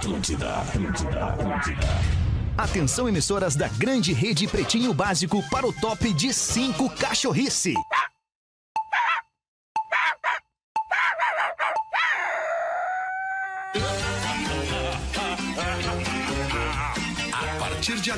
Atlântida, Atlântida, Atlântida. Atenção, emissoras da grande rede Pretinho Básico para o top de 5 cachorrice.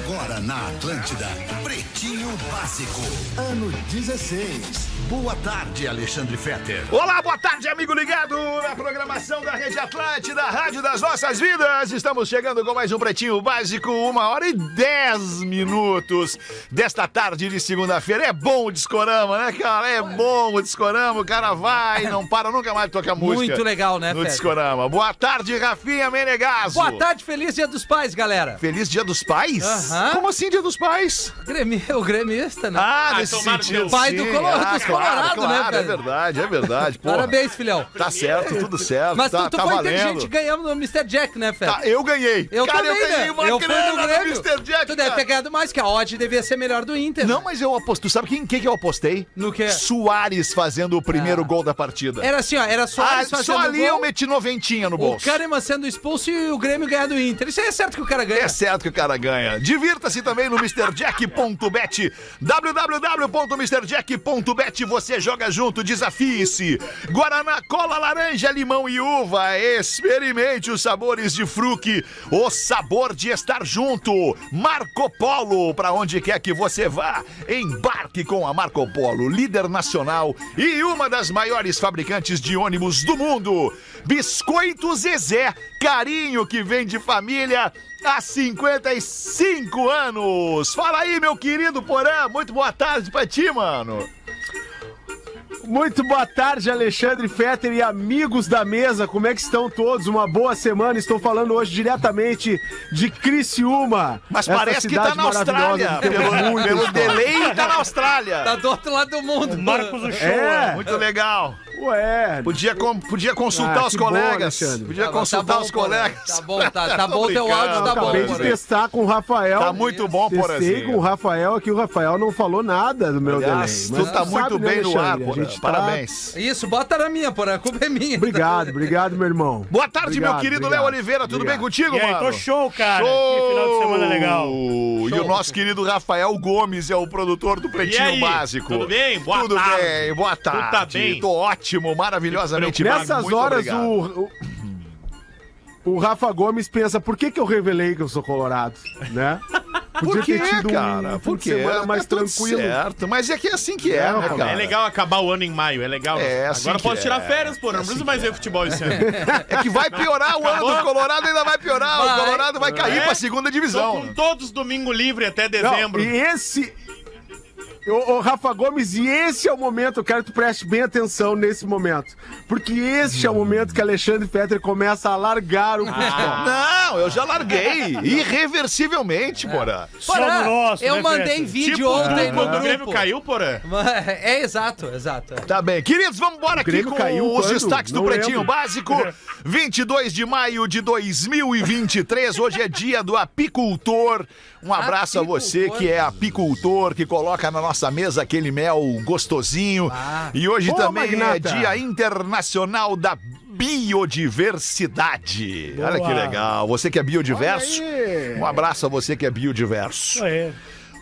Agora na Atlântida, Pretinho Básico, ano 16. Boa tarde, Alexandre Fetter. Olá, boa tarde, amigo ligado na programação da Rede Atlântida, Rádio das Nossas Vidas. Estamos chegando com mais um Pretinho Básico, uma hora e dez minutos desta tarde de segunda-feira. É bom o discorama, né, cara? É bom o discorama, o cara vai, não para nunca mais de tocar música. Muito legal, né, No Fede? discorama. Boa tarde, Rafinha Menegaso. Boa tarde, feliz dia dos pais, galera. Feliz Dia dos Pais? Aham. Como assim Dia dos Pais? Grêmio, o gremista, né? Ah, nesse tomara sentido. Pai do sim. Colo- ah, dos claro, Colorado, né, claro, É verdade, é verdade. Porra. Parabéns, filhão. Tá certo, tudo certo. Mas tá, tu, tu tá foi valendo. inteligente, ganhamos no Mr. Jack, né, Fede? Tá, eu ganhei. Eu Cara, também, eu ganhei né? uma eu fui grana no Grêmio. Mr. Jack, tu deve cara. ter ganhado mais, que a odd devia ser melhor do Inter. Não, mas eu aposto. Tu sabe quem, quem que eu apostei? No quê? Soares fazendo o primeiro Ah. gol da partida. Era assim, ó, era ah, eles fazendo só ali gol, eu meti noventinha no o bolso. Kahneman sendo expulso e o Grêmio ganhar do Inter. Isso aí é certo que o cara ganha. É certo que o cara ganha. Divirta-se também no MrJack.bet. www.mrjack.bet. Você joga junto, desafie-se. Guaraná, cola, laranja, limão e uva. Experimente os sabores de fruque. O sabor de estar junto. Marco Polo, para onde quer que você vá. Embarque com a Marco Polo, líder nacional e uma das maiores fabricantes de ônibus do mundo. Biscoito Zezé, carinho que vem de família há 55 anos. Fala aí, meu querido Porã. Muito boa tarde pra ti, mano. Muito boa tarde, Alexandre Fetter e amigos da mesa. Como é que estão todos? Uma boa semana. Estou falando hoje diretamente de Criciúma. Mas parece que tá cidade na Austrália. Pelo, pelo delay, tá na Austrália. Tá do outro lado do mundo. Marcos Uchoa. É, Muito legal. Ué. Podia, com- podia consultar Ah, os bom, colegas. Alexandre. podia Tá, consultar tá bom, os colegas. Tá bom, tá, tá bom teu áudio, tá bom. Acabei de testar com o Rafael. Tá muito bom, Testei Porazinho. com o Rafael aqui. O Rafael não falou nada do meu Aliás, delay. tu tá sabe, muito né, bem no ar, Porã. gente tá- Parabéns. Isso, bota na minha, porra. A culpa é minha. Obrigado, obrigado, meu irmão. Boa tarde, meu Obrigado, querido obrigado. Léo Oliveira. Tudo bem Obrigado. contigo, E aí, mano? tô show, cara. Show! Que final de semana legal. E o nosso querido Rafael Gomes é o produtor do Pretinho Básico. tudo bem? Boa tudo tarde. bem, boa tarde. tá bem? Tô ótimo, maravilhosamente bem. Nessas Muito horas, o, o, o Rafa Gomes pensa, por que, que eu revelei que eu sou colorado, né? Por Podia quê, ter tido um cara? fim Por quê? semana mais Tá tudo tranquilo. Certo, mas é que é assim que é, É, né, Rafa, cara? É legal acabar o ano em maio, é legal. É, assim Agora posso é. tirar férias, pô. Não preciso mais ver futebol esse ano. É que vai piorar o ano do Colorado, ainda vai piorar. O Vai. Colorado vai cair É. pra segunda Tô divisão. com todos domingo livre até Não, dezembro. e esse. Ô, ô, Rafa Gomes, e esse é o momento, eu quero que tu preste bem atenção nesse momento. Porque esse é o momento que Alexandre Fetter começa a largar o futebol. Não, eu já larguei. Irreversivelmente, Porã. Porã, nosso, eu né, mandei vídeo Tipo, ontem tu, no quando o Grêmio grupo. caiu, porra. É, exato, exato. Tá bem. Queridos, vamos embora aqui Grêmio com caiu os quando? destaques do Não Pretinho lembro. Básico. 22 de maio de 2023. Hoje é dia do apicultor. Um abraço a você Apicultor. que é apicultor, que coloca na nossa mesa aquele mel gostosinho. Ah. E hoje Ô, também Magnata. é Dia Internacional da Biodiversidade. Olha que legal. Você que é biodiverso, um abraço a você que é biodiverso. É.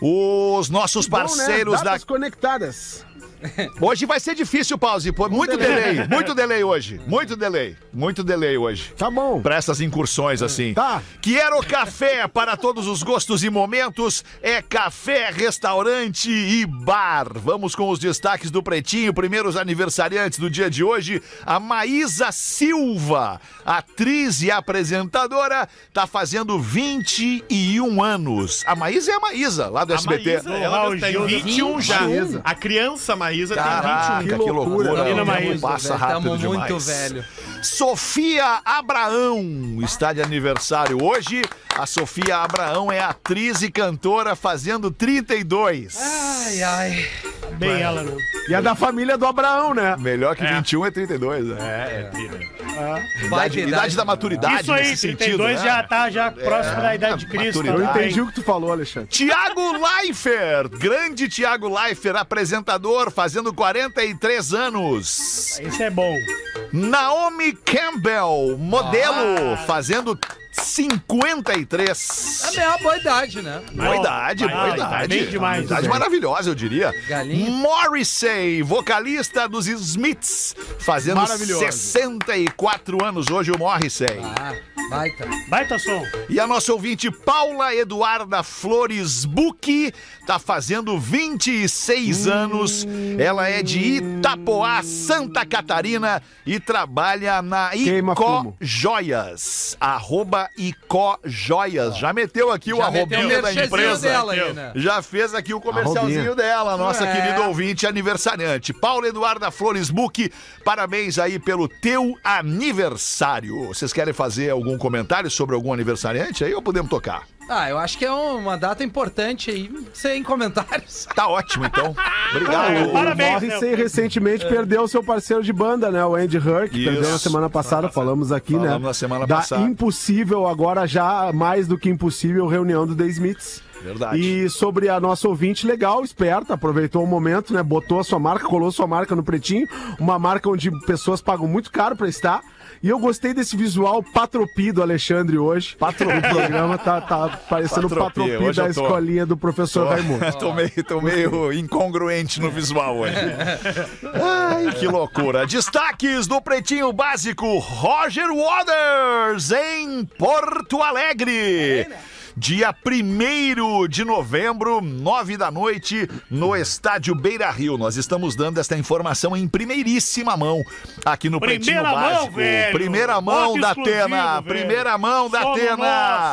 Os nossos Bom, né? parceiros da conectadas. Hoje vai ser difícil, pause. Pô, muito delay, muito delay hoje. Muito delay, muito delay hoje. Tá bom. Para essas incursões assim. Tá. Quero café para todos os gostos e momentos. É café, restaurante e bar. Vamos com os destaques do Pretinho. Primeiros aniversariantes do dia de hoje. A Maísa Silva, atriz e apresentadora, tá fazendo 21 anos. A Maísa é a Maísa, lá do A SBT. Maísa, ela tem 21 já. A criança Maísa Caraca, tem que 21. Que loucura. tempo Maísa, passa velho, rápido tamo demais. muito velho. Sofia Abraão está de aniversário hoje. A Sofia Abraão é atriz e cantora fazendo 32. Ai, ai. Bem ela, né? E é da família do Abraão, né? Melhor que 21 é 32, né? É, é, tira. Vai Idade, ter idade da maturidade. Isso aí, nesse 32 sentido, né? já tá já próximo da idade de Cristo. Eu entendi o que tu falou, Alexandre. Tiago Leifert, grande Tiago Leifert, apresentador, fazendo 43 anos. Esse é bom. Naomi Campbell, modelo, fazendo 53. É uma boa idade, né? Boa idade, boa vai, idade. bem demais. Idade maravilhosa, eu diria. Galinha. Morrissey, vocalista dos Smiths, fazendo Maravilhoso. 64 anos hoje, o Morrissey. Ah, baita. Baita som. E a nossa ouvinte Paula Eduarda Flores Buque tá fazendo 26 anos. Ela é de Itapoá, Santa Catarina e trabalha na fumo. Joias. Arroba Icó Joias. Já meteu aqui o arrobinho da empresa. dela aí, né? Já fez aqui o comercialzinho dela, nossa É. querida ouvinte aniversariante. Paula Eduarda Flores Buque, parabéns aí pelo teu aniversário. Vocês querem fazer algum comentário sobre algum aniversariante aí ou podemos tocar? Ah, eu acho que é uma data importante aí, sem comentários. Tá ótimo, então. Ah, Obrigado. o Parabéns, Morrissey né? recentemente perdeu seu parceiro de banda, né? O Andy que Isso. perdeu na semana passada, falamos aqui, né? Falamos na semana da passada. impossível, agora já mais do que impossível, reunião do The Smiths. Verdade. E sobre a nossa ouvinte legal, esperta, aproveitou o momento, né? Botou a sua marca, colou sua marca no pretinho, uma marca onde pessoas pagam muito caro pra estar. E eu gostei desse visual patropi do Alexandre hoje. Patropi. O programa tá, tá parecendo o Patropi, patropi da tô- escolinha do professor Raimundo. tô, meio, tô meio incongruente no visual hoje. Ai, que loucura. Destaques do Pretinho Básico: Roger Waters em Porto Alegre. Dia 1 de novembro, nove da noite, no estádio Beira Rio. Nós estamos dando esta informação em primeiríssima mão aqui no Pretinho Primeira mão, Básico. velho. Primeira mão Bota da Atena. Primeira mão da Só no Atena.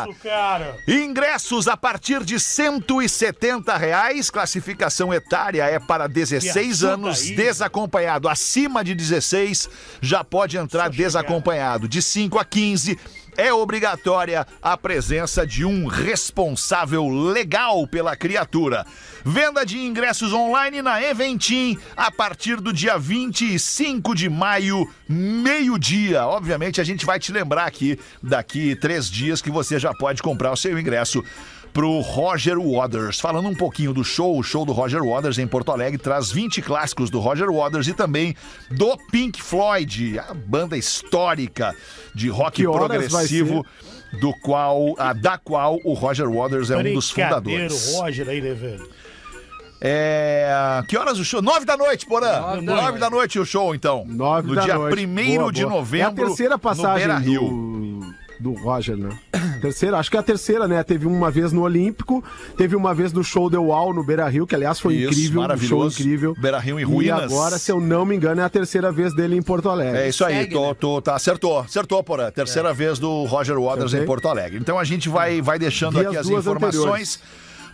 nosso, cara. Ingressos a partir de 170 reais. Classificação etária é para 16 ajuda anos, aí. desacompanhado. Acima de 16 já pode entrar desacompanhado. De 5 a 15 é obrigatória a presença de um responsável legal pela criatura. Venda de ingressos online na Eventim a partir do dia 25 de maio, meio-dia. Obviamente, a gente vai te lembrar aqui, daqui três dias, que você já pode comprar o seu ingresso pro Roger Waters. Falando um pouquinho do show, o show do Roger Waters em Porto Alegre traz 20 clássicos do Roger Waters e também do Pink Floyd, a banda histórica de rock progressivo. Do qual, a, da qual o Roger Waters é um dos fundadores. o Roger aí, né, velho? É. Que horas o show? Nove da noite, Porã. Nove Nove, da da noite o show, então. Nove no da dia noite. 1 Boa, de boa. novembro. É a terceira no passagem Beira-Rio. do, do Roger, né? Terceira, acho que é a terceira, né? Teve uma vez no Olímpico, teve uma vez no show The Wall no Beira Rio, que aliás foi Isso, incrível, um show maravilhoso. incrível. Beira-Rio em E ruínas. agora, se eu não me engano, é a terceira vez dele em Porto Alegre. É isso aí, Segue, tô, né? tô- tá, acertou, acertou, Porã. Terceira vez do Roger Waters Acertei? em Porto Alegre. Então a gente vai, vai deixando Vi aqui as as duas informações.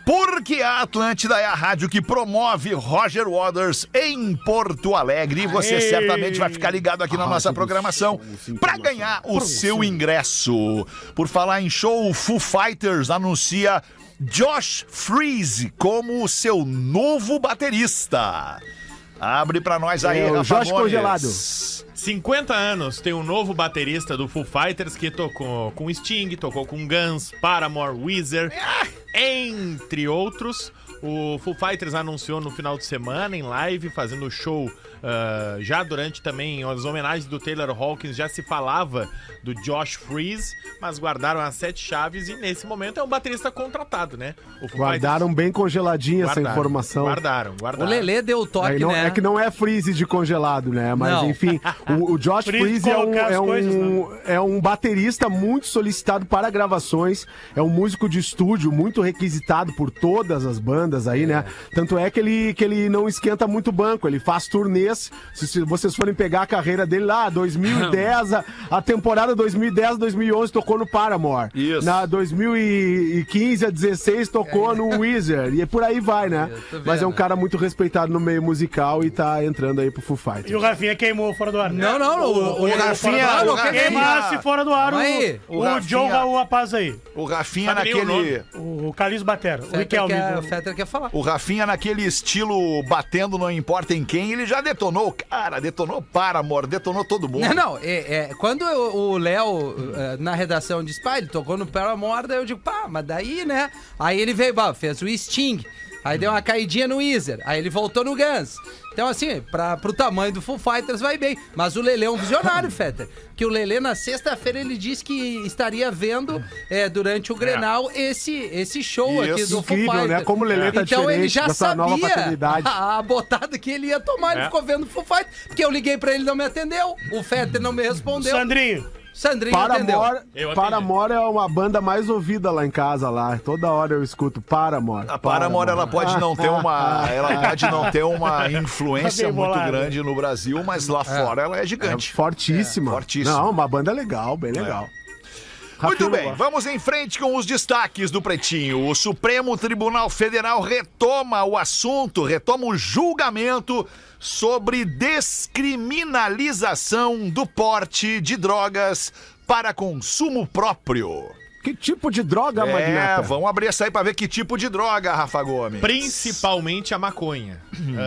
Porque a Atlântida é a rádio que promove Roger Waters em Porto Alegre. E você Aê! certamente vai ficar ligado aqui na nossa programação para ganhar o seu ingresso. Por falar em show, o Foo Fighters anuncia Josh Freeze como o seu novo baterista. Abre pra nós aí, É, o Rafa Josh Gomes. Congelado. 50 anos, tem um novo baterista do Foo Fighters que tocou com Sting, tocou com Guns, Paramore, Weezer, entre outros. O Foo Fighters anunciou no final de semana em live, fazendo show ah, já durante também as homenagens do Taylor Hawkins, já se falava do Josh Freeze, mas guardaram as sete chaves e nesse momento é um baterista contratado, né? O Guardaram bem congeladinha essa Guardaram, informação. Guardaram, O guardaram. Lelê deu o toque, Aí não- né? É que não é freeze de congelado, né? Mas Não. enfim, o, o Josh Freeze Freeze é um, é, um, coisas, né? é um baterista muito solicitado para gravações, é um músico de estúdio muito requisitado por todas as bandas aí, né? Tanto é que ele, que ele não esquenta muito banco, ele faz turnês. Se, se vocês forem pegar a carreira dele lá, 2010, a, a temporada 2010, 2011 tocou no Paramore. Isso. Na 2015 a 16 tocou no Weezer. E por aí vai, né? Tô Mas é um cara muito respeitado no meio musical e tá entrando aí pro Foo Fighters. E o Rafinha queimou fora do ar. Não, não, não. O, o, o Rafinha- fora do o ar, Rafinha- Queimasse fora do ar aí. o, O o Rafinha- John Raul Rapaz aí. O Rafinha Sabe o naquele. O, o Carlinhos Batera. O Riquelme. o Fetter quer falar. O Rafinha, naquele estilo batendo não importa em quem, ele já detonou o cara, detonou Paramore, detonou todo mundo. Não, não, é, é, quando eu- o Léo, eh, na redação, disse, pá, ele tocou no Paramore, daí eu digo, pá, mas daí, né? Aí ele veio, bah, fez o Sting. Aí deu uma caidinha no Weezer. Aí ele voltou no Guns. Então, assim, pra, pro tamanho do Full Fighters vai bem. Mas o Lele é um visionário, Fetter. Que o Lele, na sexta-feira, ele disse que estaria vendo é, durante o Grenal esse, esse show aqui do Full incrível, Fighters. né? Como o Lelê tá então ele já sabia a, a botada que ele ia tomar. Ele É. ficou vendo o Full Fighters. Porque eu liguei pra ele e não me atendeu. O Fetter não me respondeu. Sandrinho, Sandrinho. Paramore, Eu atendi. Paramore é uma banda mais ouvida lá em casa lá. Toda hora eu escuto Paramore. A Paramore, ela pode não ter uma, ela pode não ter uma influência Tá muito grande no Brasil, mas lá fora ela é É gigante. fortíssima. É, fortíssima. Não, uma banda legal, bem legal. Muito bem, vamos em frente com os destaques do Pretinho. O Supremo Tribunal Federal retoma o assunto, retoma o julgamento sobre descriminalização do porte de drogas para consumo próprio. Que tipo de droga, É, Magnata? vamos abrir essa aí para ver que tipo de droga, Rafa Gomes. Principalmente a maconha.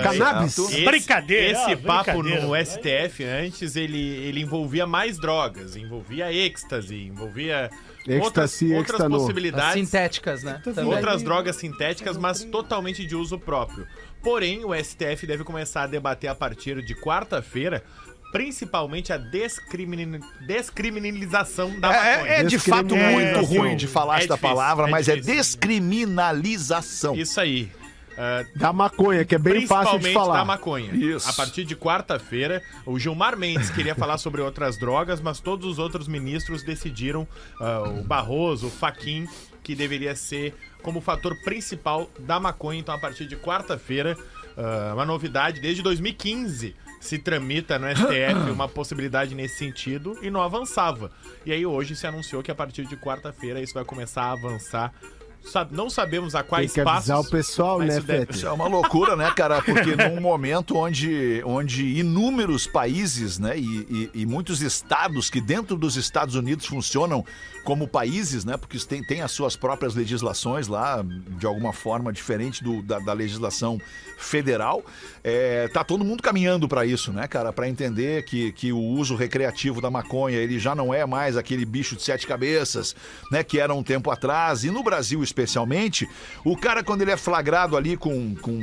Cannabis? certo. Esse, Brincadeira, Esse papo brincadeira. no STF antes, ele, ele envolvia mais drogas. Envolvia êxtase, envolvia outras, Êxtase, outras êxtano. As possibilidades. sintéticas, né? Também. Outras drogas sintéticas, mas totalmente de uso próprio. Porém, o STF deve começar a debater a partir de quarta-feira, principalmente a descrimin- descriminalização da maconha. É, é de fato muito ruim de falar É esta difícil, palavra, é mas é difícil. descriminalização. Isso aí. Ah, Da maconha, que é bem fácil de Principalmente falar. da maconha. Isso. A partir de quarta-feira, o Gilmar Mendes queria falar sobre outras drogas, mas todos os outros ministros decidiram, ah, o Barroso, o Faquim, que deveria ser como fator principal da maconha. Então, a partir de quarta-feira, ah, uma novidade, desde 2015 se tramita no STF uma possibilidade nesse sentido e não avançava. E aí hoje se anunciou que a partir de quarta-feira isso vai começar a avançar. Não sabemos a Tem quais que avisar passos. o pessoal, né, isso deve-? Isso é uma loucura, né, cara? Porque num momento onde, onde inúmeros países, né, e, e- e muitos estados que dentro dos Estados Unidos funcionam como países, né, porque tem, tem as suas próprias legislações lá, de alguma forma diferente do- da, da legislação federal, é, tá todo mundo caminhando para isso, né, cara? Para entender que, que o uso recreativo da maconha ele já não é mais aquele bicho de sete cabeças, né, que era um tempo atrás. E no Brasil especialmente, o cara quando ele é flagrado ali com, com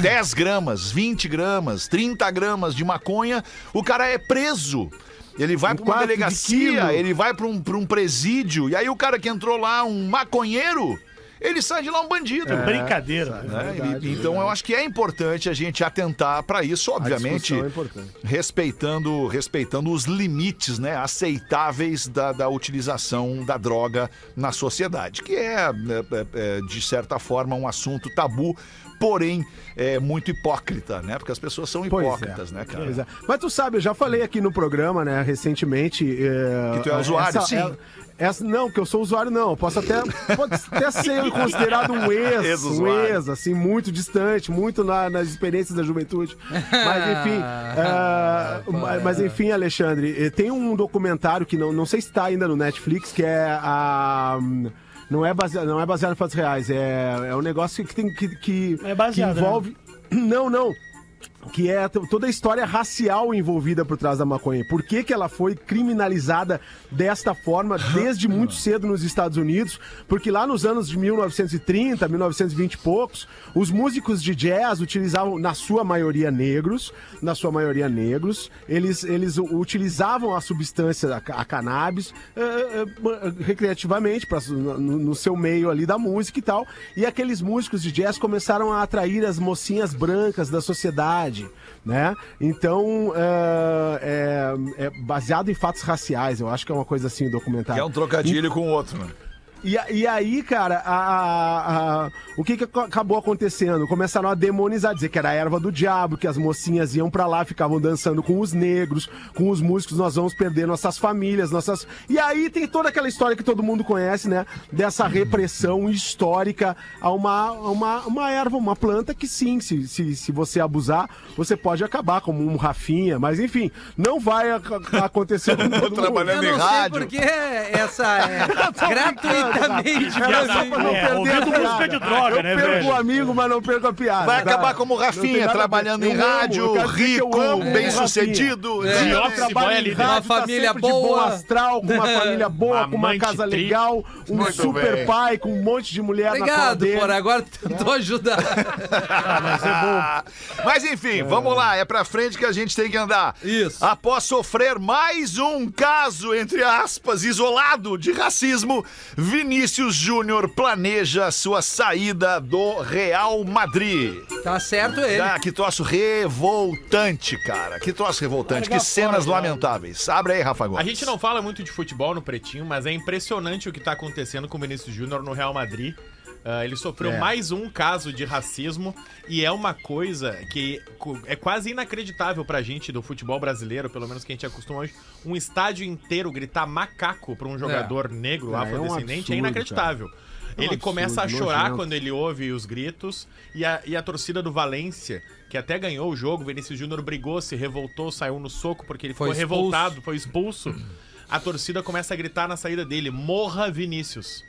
10 gramas, 20 gramas, 30 gramas de maconha, o cara é preso. Ele vai Um para uma de delegacia, quilo. ele vai para um, pra um presídio, e aí o cara que entrou lá, um maconheiro, ele sai de lá um bandido. brincadeira. né? verdade, E- então eu acho que é importante a gente atentar para isso, obviamente, é respeitando, respeitando os limites né, aceitáveis da, da utilização da droga na sociedade, que é, é, é, de certa forma, um assunto tabu, porém é muito hipócrita, né? Porque as pessoas são Pois é. hipócritas, né, cara? É. Mas tu sabe, eu já falei aqui no programa, né, recentemente. é, Que tu é usuário, essa- sim. Essa, não, que eu sou usuário, não. Eu posso até, pode até ser considerado um ex, um Ex-usuário. ex, assim, muito distante, muito na- nas experiências da juventude. Mas enfim, Ah, é, mas- mas enfim, Alexandre, eh, tem um documentário que não, não sei se está ainda no Netflix, que é a. Não é baseado, não é baseado em fatos reais, é, é um negócio que tem que, que, É baseado, que envolve. Não, não. Que é toda a história racial envolvida por trás da maconha. Por que, que ela foi criminalizada desta forma desde muito cedo nos Estados Unidos? Porque lá nos anos de 1930, 1920 e poucos, os músicos de jazz utilizavam, na sua maioria negros, na sua maioria negros, eles, eles utilizavam a substância, a cannabis, eh, eh, eh, recreativamente, pra, no, no seu meio ali da música e tal. E aqueles músicos de jazz começaram a atrair as mocinhas brancas da sociedade, né? Então, é, é- é baseado em fatos raciais, eu acho que é uma coisa assim, o Que documentário. é um trocadilho com o outro, né? E, e aí, cara, a- a- a- o que, que ac- acabou acontecendo? Começaram a demonizar, dizer que era a erva do diabo, que as mocinhas iam pra lá, ficavam dançando com os negros, com os músicos, nós vamos perder nossas famílias, nossas. E aí tem toda aquela história que todo mundo conhece, né? Dessa repressão histórica a uma, a uma, uma erva, uma planta que sim, se, se, se você abusar, você pode acabar como um Rafinha, mas enfim, não vai ac- acontecer com todo mundo. trabalhando Eu em não sei rádio. porque essa é, gratuidade Exatamente. Era só pra não É, perder a piada. música de droga, eu né, perco velho? o amigo, mas não perco a piada. Vai tá? acabar como o Rafinha, trabalhando em rádio, rico, amo o bem Rafinha. sucedido. É. Office trabalho em rádio, Uma tá família bom boa. astral, com uma família boa, com uma casa tri. legal, um Muito super bem. pai, com um monte de mulher na Obrigado, dele. por agora tentou ajudar. Ah, Mas enfim, vamos lá, é pra frente que a gente tem que andar. Isso. Após sofrer mais um caso, entre aspas, isolado de racismo, Vinícius Júnior planeja sua saída do Real Madrid. Tá certo ele. Ah, que troço revoltante, cara. Que troço revoltante. Largar Que cenas fora, lamentáveis. Abre aí, Rafa A Gomes. gente não fala muito de futebol no Pretinho, mas é impressionante o que tá acontecendo com o Vinícius Júnior no Real Madrid. Ah, ele sofreu É. mais um caso de racismo e é uma coisa que é quase inacreditável pra gente do futebol brasileiro, pelo menos que a gente acostuma hoje, um estádio inteiro gritar macaco pra um jogador negro, É, é um afrodescendente, é, absurdo, inacreditável. É um ele absurdo, começa a chorar nojento. quando ele ouve os gritos e a, e a torcida do Valência, que até ganhou o jogo, Vinícius Júnior brigou, se revoltou, saiu no soco porque ele Foi ficou expulso. revoltado, foi expulso. A torcida começa a gritar na saída dele: morra Vinícius.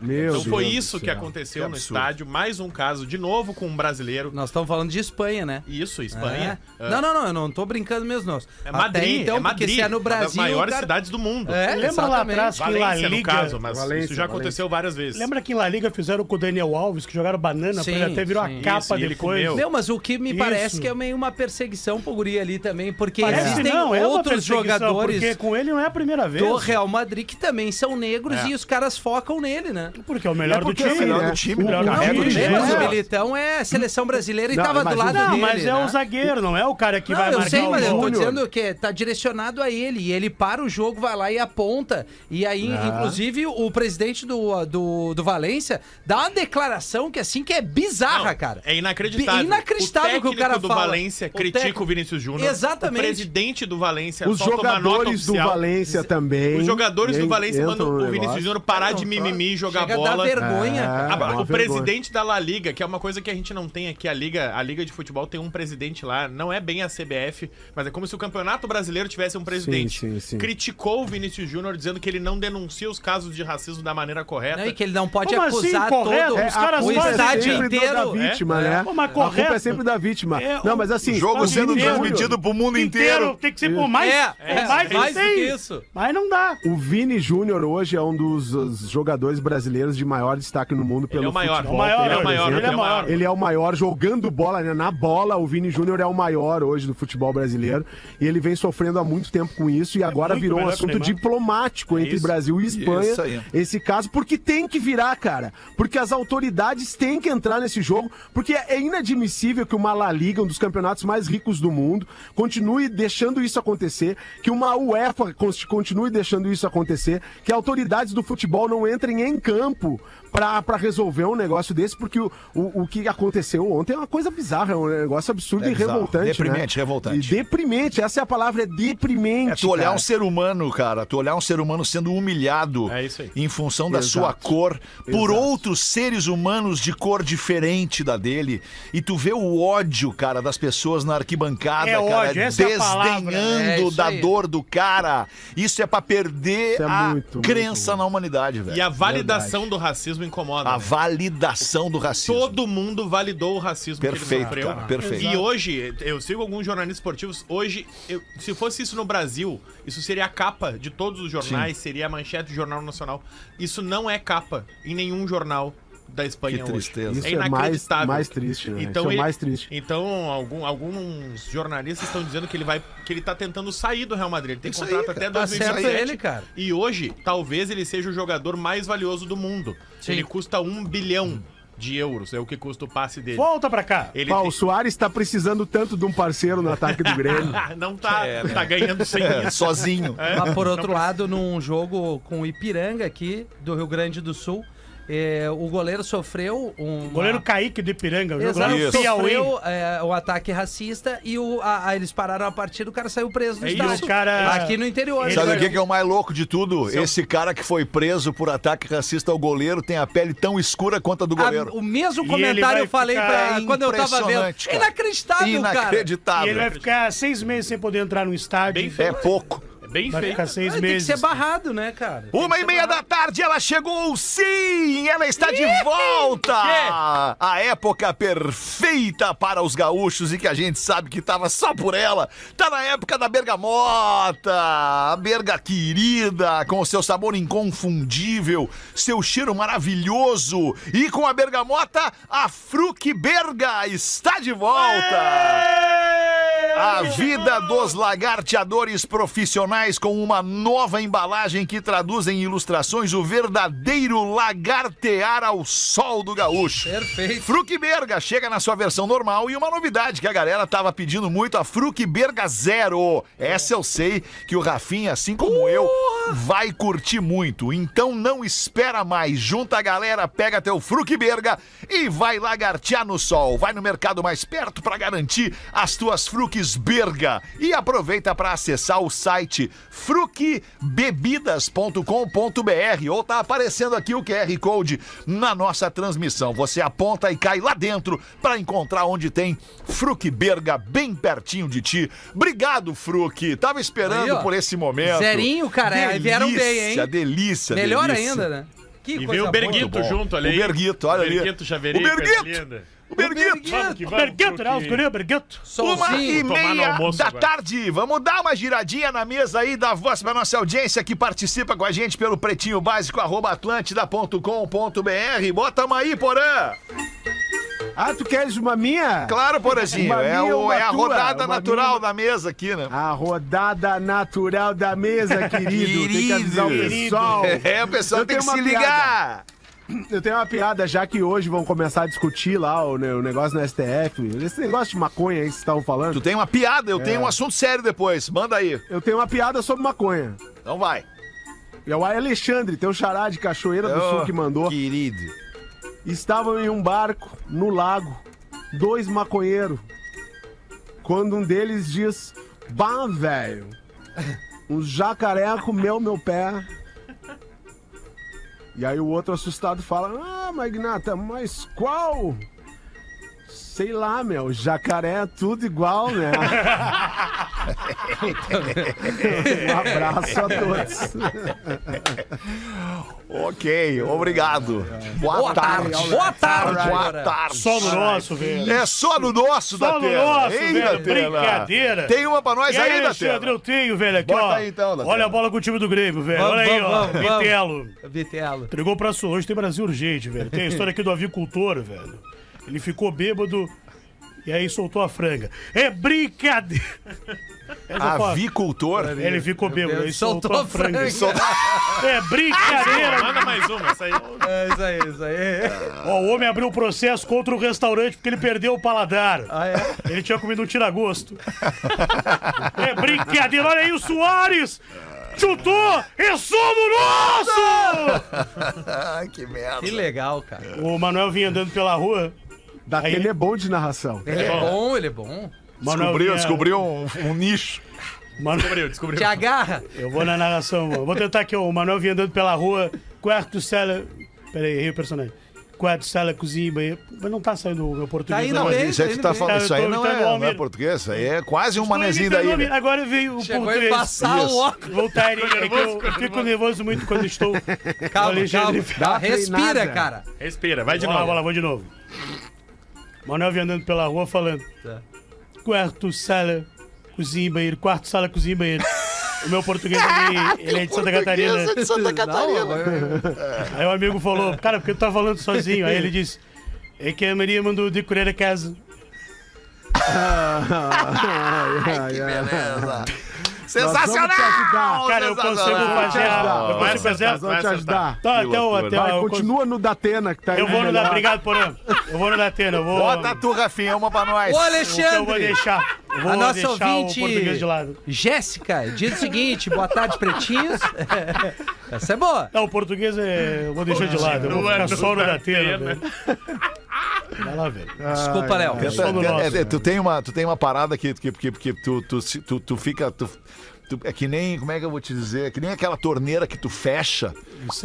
Meu Então foi Deus do isso que céu. aconteceu Que no estádio. Mais um caso, de novo com um brasileiro. Nós estamos falando de Espanha, né? Isso, Espanha. É. Ah, Não, não, não, eu não tô brincando mesmo, não. É Até Madrid, então, é Madrid, porque se é no uma das Brasil. maiores cara- cidades do mundo. É, Lembra lá exatamente. atrás que em La Valência, no Liga... caso, mas Valência, isso já aconteceu várias vezes. Lembra que em La Liga fizeram com o Daniel Alves, que jogaram banana Sim, pra ele até virou sim. a capa Isso, ele depois. comeu. Meu, mas o que me Isso. parece que é meio uma perseguição pro guri ali também, porque Parece existem não, é outros jogadores Porque com ele não é a primeira vez. do Real Madrid que também são negros É. e os caras focam né? Porque é o melhor É do time. né? Melhor do time, O- melhor o- do time, é. mas o Militão é seleção brasileira e Não, tava do o- lado Não, dele. mas é né? o zagueiro, não é o cara que Não, vai eu marcar sei, o mas eu tô Júnior. dizendo que tá direcionado a ele. E ele para o jogo, vai lá e aponta. E aí, Ah. inclusive, o presidente do, do, do Valência dá uma declaração que assim que é bizarra, Não, cara. É inacreditável. Bi- inacreditável o que o cara do fala. Valência O critica técnico- o Vinícius Júnior. Exatamente. O presidente do Valência Os jogadores do. Valência também. Os jogadores do Valência mandam o Vinícius. Júnior parar de mimimi e jogar Chega a bola. dar vergonha, É. Ah, É uma o vergonha. presidente da La Liga, que é uma coisa que a gente não tem aqui, a Liga, a Liga de Futebol tem um presidente lá, não é bem a CBF, mas é como se o Campeonato Brasileiro tivesse um presidente. sim, sim. Criticou o Vinícius Júnior dizendo que ele não denuncia os casos de racismo da maneira correta. Não, e que ele não pode Como assim, acusar correto? todo É, Os caras o estádio do- inteiro. da vítima, É, né? Pô, mas A culpa é sempre da vítima. É, não, o- mas assim... O jogo sendo transmitido pro mundo inteiro. Tem que ser por mais, É, por é, mais, mais do que isso. Mas não dá. O Vini Júnior hoje é um dos os jogadores brasileiros de maior destaque no mundo pelo Ele é o maior. futebol. Maior, ele é o maior, ele é é o maior. Ele é o maior jogando bola, né? Na bola, o Vini Júnior é o maior hoje do futebol brasileiro. E ele vem sofrendo há muito tempo com isso e agora muito virou um assunto diplomático entre isso. Brasil e Espanha. Isso aí. Esse caso, porque tem que virar, cara. Porque as autoridades têm que entrar nesse jogo, porque é inadmissível que uma La Liga, um dos campeonatos mais ricos do mundo, continue deixando isso acontecer, que uma UEFA continue deixando isso acontecer, que autoridades do futebol não entrem em campo pra pra resolver um negócio desse, porque o, o, o que aconteceu ontem é uma coisa bizarra, é um negócio absurdo É e bizarro. revoltante. Deprimente, né? revoltante. E deprimente, essa é a palavra, é deprimente. É tu olhar cara. um ser humano, cara, tu olhar um ser humano sendo humilhado É isso aí. em função da Exato. sua cor por Exato. outros seres humanos de cor diferente da dele e tu vê o ódio, cara, das pessoas na arquibancada, É cara, ódio, essa é a palavra. É desdenhando isso da aí. dor do cara. Isso é pra perder é a muito, muito crença ruim. na humanidade, velho. E a validação do racismo incomoda. A né? validação do racismo. Todo mundo validou o racismo que Perfeito, ele sofreu. cara, perfeito. E hoje, eu sigo alguns jornalistas esportivos. Hoje, eu- se fosse isso no Brasil, isso seria a capa de todos os jornais, seria a manchete do Jornal Nacional. Isso não é capa em nenhum jornal da Espanha Que hoje. tristeza. Isso é é mais, inacreditável. mais triste, né? Então, Isso é ele- mais triste. Então, algum- alguns jornalistas estão dizendo que ele vai que ele tá tentando sair do Real Madrid. Ele tem Isso contrato aí, até Tá 2027. certo ele, cara. E hoje, talvez ele seja o jogador mais valioso do mundo. Sim. Ele custa um bilhão de euros, é o que custa o passe dele. Volta pra cá. Ele tem- o Soares tá precisando tanto de um parceiro no ataque do Grêmio. não tá, tá ganhando sem É, isso. sozinho. Mas por outro lado, num jogo com o Ipiranga aqui, do Rio Grande do Sul, é, o goleiro sofreu um. Goleiro Kaique do Ipiranga, o Exato, goleiro sofreu é, o ataque racista e o, a- a- eles pararam a partida, o cara saiu preso no E o estádio. cara- Aqui no interior. Ele Sabe vai- o que, que é o mais louco de tudo? Esse cara que foi preso por ataque racista ao goleiro tem a pele tão escura quanto a do A- goleiro. o mesmo E comentário eu falei pra, quando eu tava vendo. Cara. Inacreditável, cara. E Inacreditável. ele vai ficar seis meses sem poder entrar no estádio. Bem. É pouco. Bem Vai feito. ficar seis Tem que meses. ser barrado, né, cara? Uma e meia da tarde, ela chegou, sim! Ela está de volta! A época perfeita para os gaúchos e que a gente sabe que tava só por ela. Tá na época da bergamota, a berga querida, com o seu sabor inconfundível, seu cheiro maravilhoso. E com a bergamota, a Fruc Berga está de volta! A vida dos lagarteadores profissionais com uma nova embalagem que traduz em ilustrações o verdadeiro lagartear ao sol do gaúcho. Perfeito. Frucberga chega na sua versão normal e uma novidade que a galera tava pedindo muito, a Frucberga Zero. Essa eu sei que o Rafinha, assim como eu, vai curtir muito. Então não espera mais. Junta a galera, pega teu Frucberga e vai lagartear no sol. Vai no mercado mais perto para garantir as tuas Fruques Berga. E aproveita para acessar o site fruquebebidas.com.br ou tá aparecendo aqui o QR Code na nossa transmissão. Você aponta e cai lá dentro para encontrar onde tem Fruque Berga bem pertinho de ti. Obrigado, Fruque. Tava esperando Aí, por esse momento. Zerinho, cara, aí vieram bem, hein? Delícia, delícia. Melhor delícia. ainda, né? Que E veio o. Berguito junto ali. O Berguito, olha ali. Berguito Chaveirinho. O Berguito! O que O. Bergueto, né? Os guri, Bergueto. Uma e meia almoço da agora. tarde. Vamos dar uma giradinha na mesa aí, dar voz pra nossa audiência que participa com a gente pelo pretinho básico, arroba atlântida.com.br. Bota uma aí, Porã. Ah, tu queres uma minha? Claro, Porazinho. Uma É, minha, o- uma é a tua, rodada uma natural minha. da mesa aqui, né? A rodada natural da mesa, querido. Tem que avisar o Querido. pessoal. É, o pessoal Eu tem que se uma ligar. Eu tenho uma piada, já que hoje vão começar a discutir lá o, o negócio no STF. Esse negócio de maconha aí que vocês estavam falando. Tu tem uma piada, eu tenho um assunto sério depois. Manda aí. Eu tenho uma piada sobre maconha. Então vai. É o Alexandre, tem um xará de Cachoeira do Ô, Sul que mandou. Querido. Estavam em um barco, no lago, dois maconheiros. Quando um deles diz: Bah, velho, um jacaré comeu meu pé. E aí o outro assustado fala: Ah, Magnata, mas qual? Sei lá, meu, jacaré é tudo igual, né? um abraço a todos. Ok, obrigado. Boa, Boa tarde. tarde. Boa tarde, Boa tarde. Só no nosso, velho. É só no nosso, Só no Datena. nosso, velho? Brincadeira. Tem uma pra nós E aí, aí, Alexandre, eu tenho, velho, aqui, Bota ó. aí, então. Olha a bola com o time do Grêmio, velho. Vamos, Olha aí, vamos, ó. vamos. Vitelo. Vitelo. Entregou pra sua. Hoje tem Brasil urgente, velho. Tem a história aqui do avicultor, velho. Ele ficou bêbado e aí soltou a franga. É brincadeira. Avicultor? Ele ficou bêbado, aí soltou, soltou a franga. franga. É brincadeira. Manda mais uma, essa aí. É isso aí, isso aí. Ó, o homem abriu um processo contra o restaurante porque ele perdeu o paladar. Ah, é? Ele tinha comido um tiragosto. é brincadeira, olha aí o Soares! Chutou! É só no nosso! Ai, que merda. Que legal, cara. O Manuel vinha andando pela rua. Daquele é bom de narração. Ele é bom, ele é bom. Descobriu, vinha- descobriu um, um nicho. Manu- Descobriu, descobriu. Te agarra. Eu vou na narração, mano. Vou tentar aqui, ó. O Manuel vinha andando pela rua, quarto, sala. Peraí, errei o personagem. Quarto, sala, cozinha, banheiro. Mas não tá saindo o meu português. Tá indo não. Bem, isso aí tá tu indo tá bem. falando. Isso aí não é, não é português. Isso aí é quase um manezinho daí. né? Agora veio o Chegou português. embaçar Isso. o óculos. Voltar, é eu, eu fico nervoso muito quando estou. Calma, calma. Dá, respira, cara. Respira, vai de novo. vamos lá, vou de novo. Manuel vinha andando pela rua falando: Tá. quarto, sala, cozinha e banheiro. Quarto, sala, cozinha e banheiro. O meu português ele, ele é de Santa Catarina. É de Santa Catarina. Não, Aí o amigo falou: Cara, por que tu tá falando sozinho? Aí ele disse: É que a Maria mandou decorar a casa. Ai, ai, ai. Beleza. Sensacional! ajudar. Cara, eu consigo fazer a. Eu consigo fazer a. Nós vamos te ajudar. Tá, até o. loucura. Até eu, continua no Datena, que tá aí. eu vou no da. Obrigado, Porã. Eu vou no Datena. Eu vou. Bota tu, Rafinha, uma pra nós. Ô, que eu vou Alexandre! deixar. Eu vou A nossa deixar ouvinte, o português de lado. Jéssica, diz o seguinte: boa tarde, pretinhos. Essa é boa. Não, o português é. Eu vou deixar de lado. Eu vou Continua ficar só no Datena. Datena, velho. Vai lá, velho. Desculpa, Léo. No é, nosso, é, tu, tem uma, tu tem uma parada que, que, que, que tu, tu, tu, tu fica. Tu, tu- é que nem. Como é que eu vou te dizer? É que nem aquela torneira que tu fecha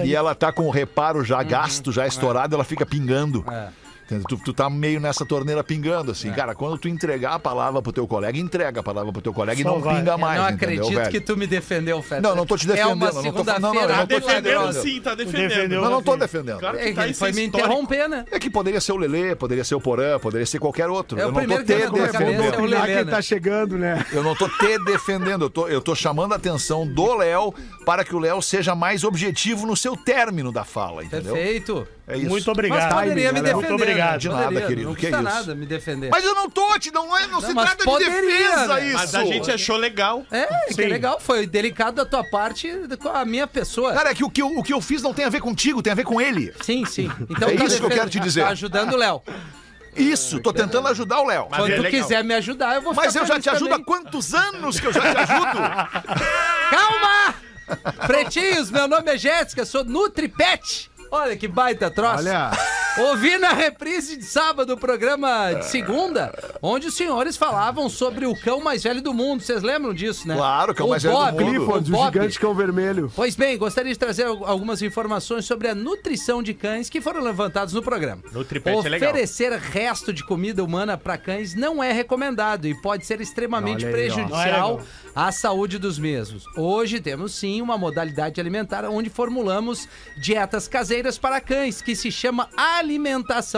e ela tá com o reparo já gasto, já estourado, ela fica pingando. É. Tu, tu tá meio nessa torneira pingando, assim. É. Cara, quando tu entregar a palavra pro teu colega, entrega a palavra pro teu colega e Só não vai. pinga mais, eu não entendeu, acredito velho? que tu me defendeu, Fetter. Não, não tô te É uma defendendo, não tô não, não, eu não tô Defendendo maravilhosa. sim, tá defendendo. Não, não tô defendendo. Claro que É, tá, ele foi é me interromper, né? É que poderia ser o Lelê, poderia ser o Porã, poderia ser qualquer outro. É o eu não tô te é o defendendo. Lelê. Opinar que ele né? tá chegando, né? Eu não tô te defendendo, eu tô, eu tô chamando a atenção do Léo para que o Léo seja mais objetivo no seu término da fala, entendeu? Perfeito. É isso. Muito Mas obrigado. poderia me defender. Muito obrigado. né? De nada, Poderia, querido, Não que custa isso? nada me defender. Mas eu não tô, te, não, é, não, se mas trata poderia, de defesa né? isso. Mas a gente achou legal. É, que Sim. legal. Foi delicado da tua parte com a minha pessoa. Cara, é que o que, eu, o que eu fiz não tem a ver contigo, tem a ver com ele. Sim, sim. Então É tá isso que eu quero te dizer. Tá ajudando o Léo. Isso, tô tentando ajudar o Léo. Mas Quando é tu quiser me ajudar, eu vou Mas eu já te ajudo há também. quantos anos que eu já te ajudo? Calma! Pretinhos, meu nome é Jéssica, sou NutriPet. Olha que baita troço. Olha, Ouvi na reprise de sábado o programa de segunda, onde os senhores falavam sobre o cão mais velho do mundo. Vocês lembram disso, né? Claro, o cão mais velho do Bob, mundo. Clifford, o o Bob. gigante cão vermelho. Pois bem, gostaria de trazer al- algumas informações sobre a nutrição de cães que foram levantadas no programa. Nutripet é legal. Oferecer resto de comida humana para cães não é recomendado e pode ser extremamente aí, é prejudicial legal. à saúde dos mesmos. Hoje temos sim uma modalidade alimentar onde formulamos dietas caseiras para cães que se chama alimentação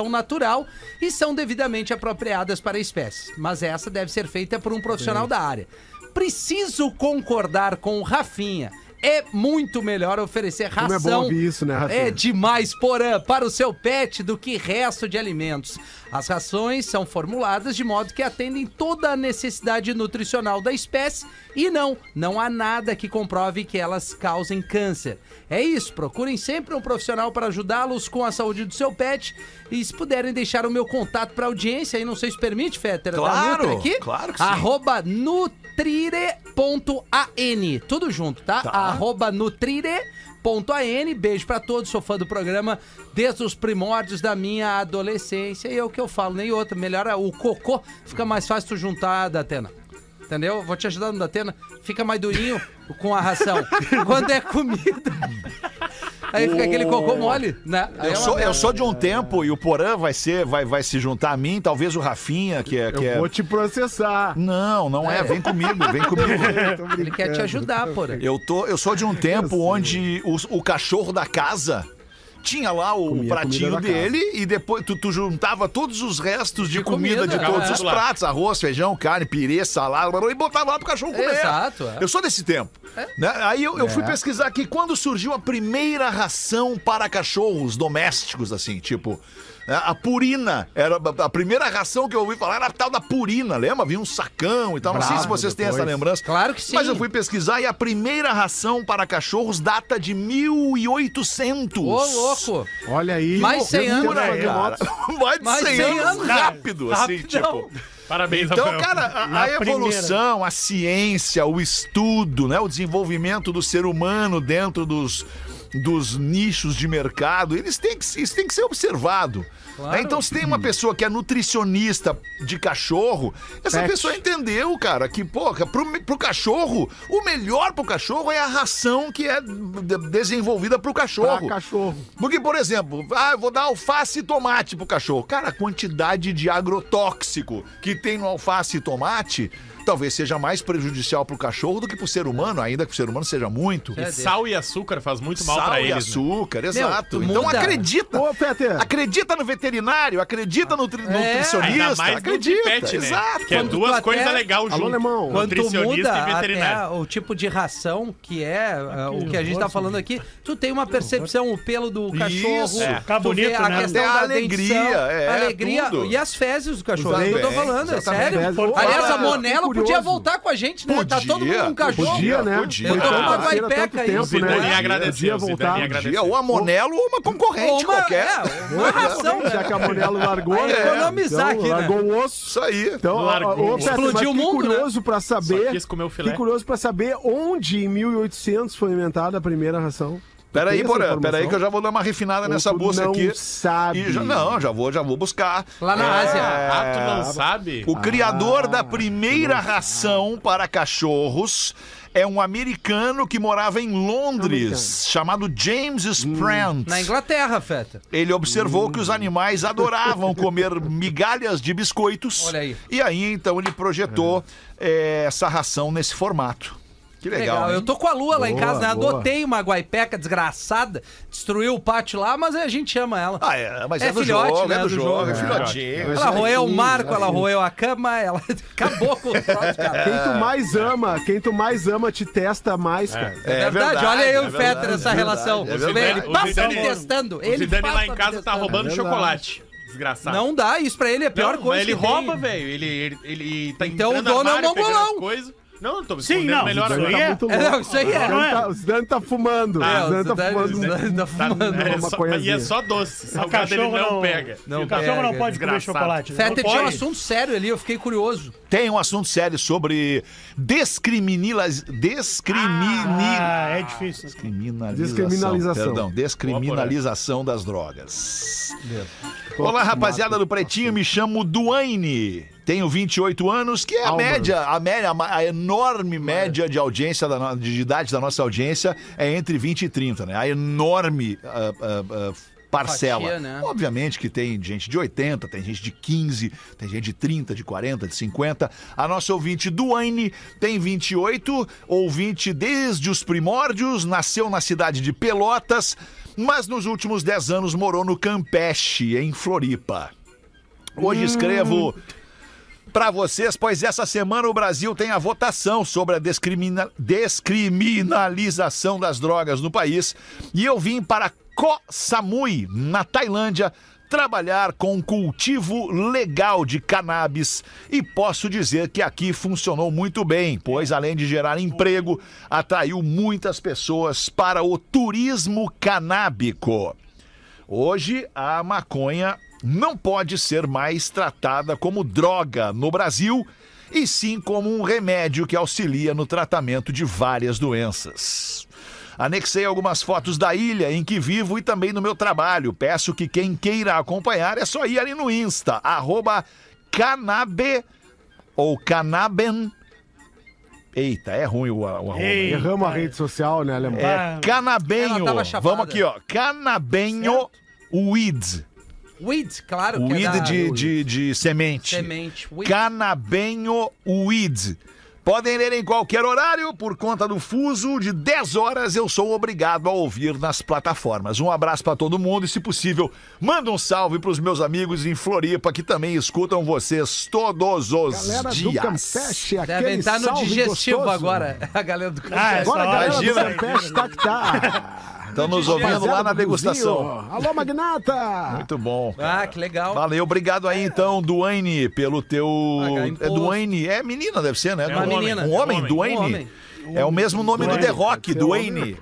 natural e são devidamente apropriadas para a espécie. Mas essa deve ser feita por um profissional da área. Preciso concordar com o Rafinha. É muito melhor oferecer Como é ração. bom ouvir isso, né, Rafinha? É demais, porã, para o seu pet do que resto de alimentos. As rações são formuladas de modo que atendem toda a necessidade nutricional da espécie e não, não há nada que comprove que elas causem câncer. É isso, procurem sempre um profissional para ajudá-los com a saúde do seu pet e se puderem deixar o meu contato para audiência aí, não sei se permite, Fetter, da Claro, Nutri aqui? claro que sim. Arroba nutrire.an, tudo junto, tá? Arroba nutrire.an, beijo pra todos, sou fã do programa desde os primórdios da minha adolescência e é o que eu falo, nem outra, melhor é o cocô, fica mais fácil tu juntar, Datena. Entendeu? Vou te ajudar no Datena, fica mais durinho com a ração. Quando é comida, aí fica aquele cocô mole, né? Aí é Eu uma sou, eu sou de um tempo e o Porã vai ser, vai, vai se juntar a mim, talvez o Rafinha, que é. Que Eu é... vou te processar. Não, não é. Vem comigo, vem comigo. Ele quer te ajudar, porra. Eu, tô, eu sou de um tempo onde o, o cachorro da casa tinha lá o Comia pratinho dele e depois tu, tu juntava todos os restos de, De comida, comida, de todos é. os pratos, arroz, feijão, carne, pirê, salada, e botava lá pro cachorro comer. Exato, é. Eu sou desse tempo. né? Aí eu, eu fui pesquisar aqui quando surgiu a primeira ração para cachorros domésticos, assim, tipo. Né, A purina, era a primeira ração que eu ouvi falar era a tal da purina, lembra? Vinha um sacão e tal. não sei se Bravo vocês têm depois. essa lembrança. Claro que sim. Mas eu fui pesquisar e a primeira ração para cachorros data de 1800. Ô, louco! Olha aí. Mais 100 anos, motos. Mais de Mais 100, 100 anos, anos, rápido, assim, Rapidão. tipo. Parabéns, Então, Rafael. cara, a, a evolução, a ciência, o estudo, né, o desenvolvimento do ser humano dentro dos, dos nichos de mercado, eles têm que, isso tem que ser observado. Claro. né? Então, se tem uma pessoa que é nutricionista de cachorro, essa Pet. pessoa entendeu, cara, que, porra, pro, pro cachorro, o melhor pro cachorro é a ração que é de- desenvolvida pro cachorro. Pra cachorro. Porque, por exemplo, ah, eu vou dar alface e tomate pro cachorro. Cara, a quantidade de agrotóxico que tem no alface e tomate talvez seja mais prejudicial pro cachorro do que pro ser humano, ainda que pro ser humano seja muito. É, E sal e açúcar faz muito mal Sal pra e eles. né? açúcar, exato. tu então muda. acredita. Ô, Peter. Acredita no veterinário, acredita no, tri- É. nutricionista. Ainda mais acredita, pet, né? exato. Que é duas até- coisas legais junto. Alô, alemão. Quando muda e veterinário. o tipo de ração que é uh, o que a gente tá falando aqui, tu tem uma percepção, o pelo do cachorro, Isso. É. Fica bonito, a né? questão Até a da alegria, é, alegria tudo. e as fezes do cachorro. Também, eu tô falando, é sério. Aliás, a Monelo que podia curioso. voltar com a gente, né? tá Podia, todo mundo com um cachorro. Podia, né? Podia. Eu tô com uma guaipeca aí. tempo, né? agradeceu, Podia Zidane voltar. agradeceu. Dia, ou a Monelo ou uma concorrente Uma, qualquer. é, uma ração, Já né? que a Monelo largou, Vai né? economizar Então, aqui, né? Largou o osso. Isso aí. Então, Largou. ô, Explodiu mas o mundo, né? curioso pra saber. Só quis comer o filé. Fiquei curioso pra saber onde em 1800 foi inventada a primeira ração. Peraí, Porã, peraí que eu já vou dar uma refinada Ou nessa busca não aqui. sabe? E já- não, já vou, já vou buscar. Lá na É, Ásia. Ah, tu não sabe? O criador Ah, da primeira ração para cachorros é um americano que morava em Londres, chamado James Sprant. Na Inglaterra, Feta. Ele observou que os animais adoravam comer migalhas de biscoitos. Olha aí. E aí, então, ele projetou eh, essa ração nesse formato. Que legal. Legal. Eu tô com a Lua lá em Boa, casa, né? boa. Adotei uma guaipeca desgraçada, destruiu o pátio lá, mas a gente ama ela. Ah, é, mas é, É do filhote, jogo, né, é do, do jogo, jogo. é É. filhotinho. ela roeu o marco, ela sim. roeu a cama, ela acabou com o troço, cara. Quem tu mais ama, quem tu mais ama te testa mais, cara. É verdade, olha aí o é Fetter, essa é relação. é. Ele O passa me testando. O Ele Zidane lá em casa tá roubando É chocolate. Desgraçado. Não dá, isso pra ele é a pior Não, coisa. Mas ele rouba, velho. Ele, ele, ele tá Então o dono no é um mongolão. Não, eu tô me Sim, escondendo não, melhor isso agora. aí é- muito É, louco. não, isso aí é. Não é? O Zidane tá fumando. É, o o Zidane tá Zidane- fumando o Zidane tá fumando uma É só, maconhazinha. e é só doce. O Salgado ele cachorro não, não, pega. Não o cachorro não pode comer desgraçado. chocolate. né? Não tinha um pode. assunto sério ali, eu fiquei curioso. Tem um assunto sério sobre descriminaliz... descrimini... Ah, é difícil. Descriminalização. Descriminalização. Perdão, descriminalização das drogas. Olá, rapaziada do Pretinho, me chamo Duane. Tenho 28 anos, que é a média, a média, a enorme média de audiência, da no- de idade da nossa audiência é entre 20 e 30, né? A enorme ah, ah, ah, parcela. Fatia, né? Obviamente que tem gente de 80, tem gente de 15, tem gente de 30, de 40, de 50. A nossa ouvinte Duane tem 28, ouvinte desde os primórdios, nasceu na cidade de Pelotas, mas nos últimos 10 anos morou no Campeche, em Floripa. Hoje escrevo para vocês, pois essa semana o Brasil tem a votação sobre a descrimina- descriminalização das drogas no país e eu vim para Koh Samui, na Tailândia, trabalhar com cultivo legal de cannabis e posso dizer que aqui funcionou muito bem, pois além de gerar emprego, atraiu muitas pessoas para o turismo canábico. Hoje, a maconha não pode ser mais tratada como droga no Brasil, e sim como um remédio que auxilia no tratamento de várias doenças. Anexei algumas fotos da ilha em que vivo e também do meu trabalho. Peço que quem queira acompanhar é só ir ali no Insta, arroba canabe ou canaben. Eita, é ruim o, o arroba. Ei. Erramos a rede social, né, Alemão? É Ah. canabenho. Vamos aqui, ó. Canabenho weed. Weed, claro que é Weed da- de, de, de semente. semente. Weed. Canabenho weed. Podem ler em qualquer horário, por conta do fuso de 10 horas eu sou obrigado a ouvir nas plataformas. Um abraço pra todo mundo e, se possível, manda um salve pros meus amigos em Floripa que também escutam vocês todos os Galera do dias. Campeche, aquele Devem estar no salve digestivo gostoso. agora, a galera do Ah, Campeche. essa Agora a galera do Imagina. Campeche tá que tá. Estão nos ouvindo lá na do degustação. Alô, Magnata! Muito bom. Ah, que legal. Valeu, obrigado aí então, Duane, pelo teu. É. Duane, é menina, deve ser, né? É uma um homem. menina. Um homem, Um homem. Duane. Um homem. É o mesmo nome do Duane. The Rock, Duane.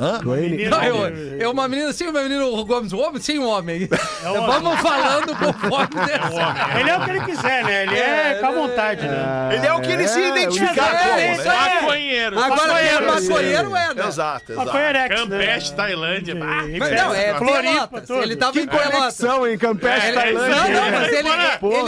Hã? Duane. Não, eu, eu uma menina sim, uma menina o Gomes, um homem sim, um homem. Vamos falando conforme dessa. Ele é o que ele quiser, né? Ele é, com a vontade, né? Ele é o que ele se É, identificar é, como, é né? Maconheiro. Agora quem é Maconheiro, maconheiro é, né? Exato, exato. Erex, Campeche, né? Tailândia. Ah, Mas não, é Floripa, Pelotas. Ele tava Que em Pelotas. hein? Campeche, É, Tailândia. Não, não, mas ele,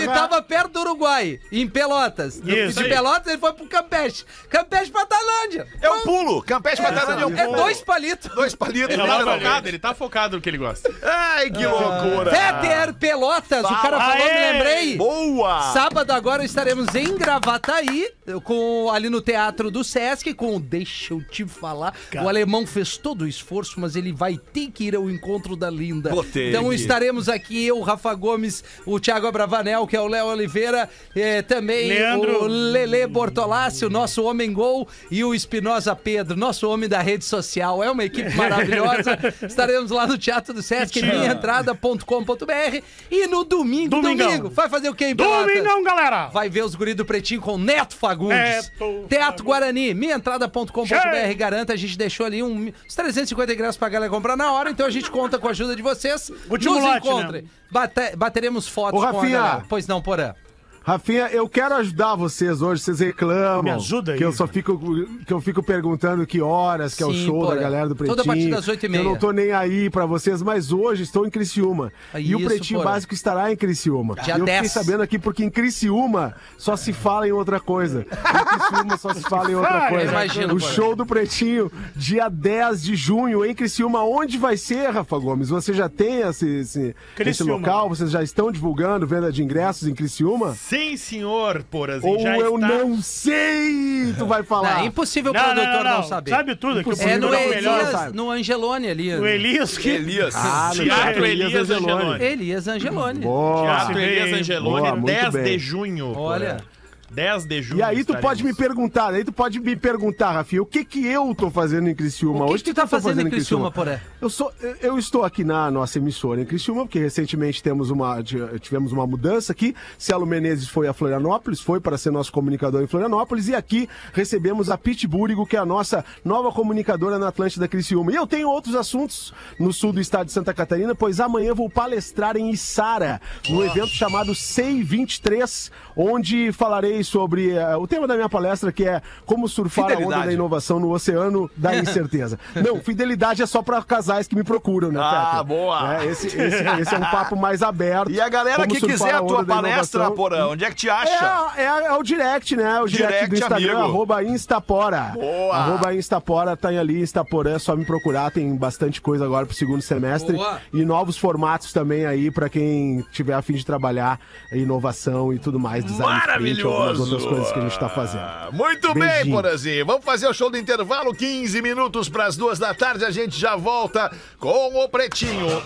ele tava perto do Uruguai, em Pelotas. Isso. De Pelotas ele foi pro Campeche. Campeche pra Tailândia. É um pulo. Campeche Batalha é um É pulo. dois palitos. Dois palitos. Ele tá literalmente. focado, ele tá focado no que ele gosta. Ai, que loucura. Peter Pelotas, o cara falou, me lembrei. Boa. Sábado agora estaremos em Gravataí, com, ali no Teatro do Sesc, com Deixa eu te falar. O alemão fez todo o esforço, mas ele vai ter que ir ao encontro da Linda. Botei então estaremos aqui, eu, Rafa Gomes, o Thiago Abravanel, que é o Léo Oliveira, eh, também Leandro. o Lele Bortolassi, o nosso homem gol, e o Espinosa Pedro, nosso homem da rede social. É uma equipe maravilhosa. estaremos lá no Teatro do Sesc, minhaentrada.com.br e no domingo, Domingão. domingo, vai fazer o quê? Domingão, galera! Vai ver os guris do Pretinho com Neto Fagundes. Neto Teatro Guarani, minhaentrada.com.br. Garanta, a gente deixou ali um, uns 350 ingressos pra galera comprar na hora, então a gente conta com a ajuda de vocês. Último Nos lote, encontrem. né? Bate- bateremos fotos Ô, com a galera. Pois não, Porã. Rafinha, eu quero ajudar vocês hoje, vocês reclamam. Me ajuda aí, Que eu só fico, que eu fico perguntando que horas, que é o Sim, show porra. da galera do Pretinho. Toda a partir das oito e que Eu meia. não tô nem aí pra vocês, mas hoje estou em Criciúma. Ah, e o isso, Pretinho porra. Básico estará em Criciúma. Dia e eu 10. fiquei sabendo aqui porque em Criciúma só se fala em outra coisa. Em Criciúma só se fala em outra coisa. imagino, o porra. show do Pretinho, dia 10 de junho, em Criciúma. Onde vai ser, Rafa Gomes? Você já tem esse, esse, esse local? Vocês já estão divulgando venda de ingressos em Criciúma? Sim, senhor, Porazinho. Ou já eu está... não sei, tu vai Não, falar. é impossível o Não, não, produtor não, não, não. saber. Sabe tudo, que o É no produtor é o melhor. Elias, sabe? no Angelone ali. O Elias que... Elias. Ah, no Teatro Elias Elias Angeloni. Angeloni. Elias Angelone. Boa. Teatro. Elias Angeloni, Boa, muito 10 bem. de junho. Olha. Porã. 10 de junho. E aí tu pode me perguntar, aí tu pode me perguntar, Rafinha, o que que eu tô fazendo em Criciúma O que hoje? que tu tá eu tô fazendo em Criciúma, Poré? Eu sou, eu- estou aqui na nossa emissora em Criciúma, porque recentemente temos uma, ti- tivemos uma mudança aqui. Cielo Menezes foi a Florianópolis, foi para ser nosso comunicador em Florianópolis, e aqui recebemos a Pete Búrigo, que é a nossa nova comunicadora na Atlântida Criciúma. E eu tenho outros assuntos no sul do estado de Santa Catarina, pois amanhã vou palestrar em Içara, no evento chamado SEI 23, onde falarei sobre eh, o tema da minha palestra, que é como surfar a onda Fidelidade. da inovação no oceano da incerteza. Não, fidelidade é só para casais que me procuram, né, Ah, Peter? boa. É, esse, esse- esse é um papo mais aberto. E a galera que quiser a tua palestra. Porã, onde é que te acha? É, é, é o direct, né? O direct, Direct, do Instagram, amigo. arroba Instapora. Boa. Arroba Instapora, tá ali, Instaporã, é só me procurar, tem bastante coisa agora pro segundo semestre. Boa. E novos formatos também aí pra quem tiver a fim de trabalhar inovação e tudo mais, design sprint, Maravilhoso! outras coisas que a gente tá fazendo. Muito bem, Beijinho. Porazinho. Vamos fazer o show do intervalo, 15 minutos para as duas da tarde. A gente já volta com o Pretinho.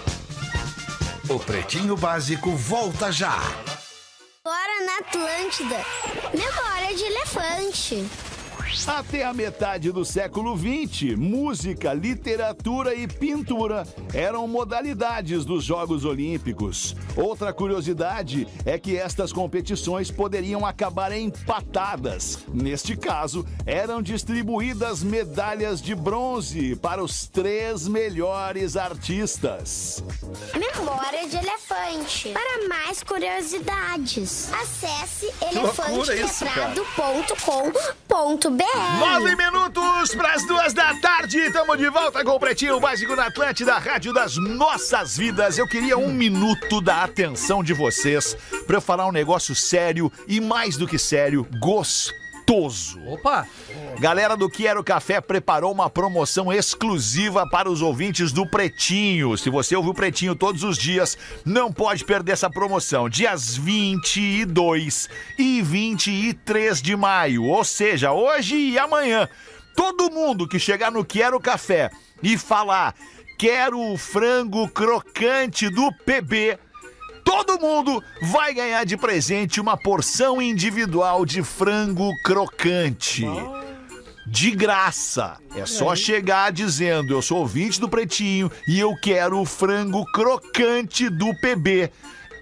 O Pretinho Básico volta já. Agora na Atlântida. Memória de elefante. Até a metade do século XX, música, literatura e pintura eram modalidades dos Jogos Olímpicos. Outra curiosidade é que estas competições poderiam acabar empatadas. Neste caso, eram distribuídas medalhas de bronze para os três melhores artistas. Memória de elefante. Para mais curiosidades, acesse elefanteletrado.com.br. Nove minutos para as duas da tarde. Estamos de volta com o Pretinho Básico na Atlântida, Rádio das Nossas Vidas. Eu queria um minuto da atenção de vocês para falar um negócio sério e mais do que sério, gostoso. Opa! Galera do Quero Café preparou uma promoção exclusiva para os ouvintes do Pretinho. Se você ouve o Pretinho todos os dias, não pode perder essa promoção. Dias 22 e 23 de maio, ou seja, hoje e amanhã. Todo mundo que chegar no Quero Café e falar quero o frango crocante do PB, Todo mundo vai ganhar de presente uma porção individual de frango crocante. De graça. É só chegar dizendo: Eu sou ouvinte do Pretinho e eu quero o frango crocante do PB.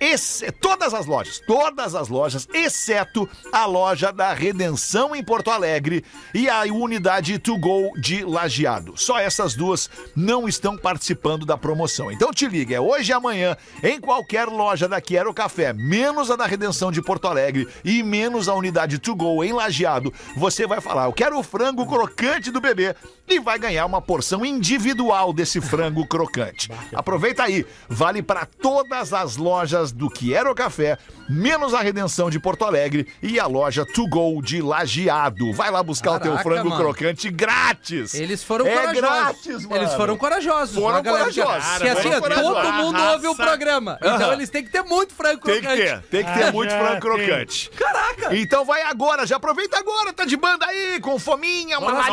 Esse- todas as lojas, todas as lojas, exceto a loja da Redenção em Porto Alegre e a unidade To Go de Lajeado. Só essas duas não estão participando da promoção. Então te liga, é hoje e amanhã em qualquer loja da Quero Café, menos a da Redenção de Porto Alegre e menos a unidade To Go em Lajeado. Você vai falar: Eu quero o frango crocante do bebê e vai ganhar uma porção individual desse frango crocante. Aproveita aí, vale para todas as lojas do Quero Café, menos a Redenção de Porto Alegre e a loja To Go de Lajeado. Vai lá buscar o teu Caraca, frango mano. crocante grátis. Eles foram é corajosos. grátis, mano. Eles foram corajosos. Foram corajosos. Que assim, corajosos. todo mundo Raça. ouve o programa. Então Aham. eles têm que ter muito frango Tem crocante. que ter, tem que ter Ah, muito frango tem. crocante. Caraca! Então vai agora, já aproveita agora, tá de banda aí, com fominha, uma Vamos.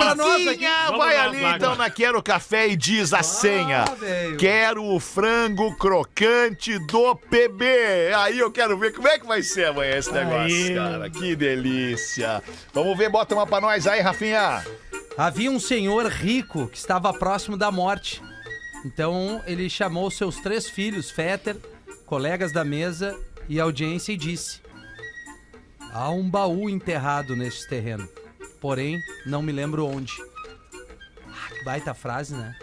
Vai ali então na Quero Café e diz a senha. velho. Quero o frango crocante do PB. Aí eu quero ver como é que vai ser amanhã esse negócio, Aí. cara. Que delícia. Vamos ver, bota uma pra nós aí, Rafinha. Havia um senhor rico que estava próximo da morte. Então ele chamou seus três filhos, Fetter, colegas da mesa e audiência e disse: Há um baú enterrado neste terreno. Porém, não me lembro onde. Ah, baita frase, né?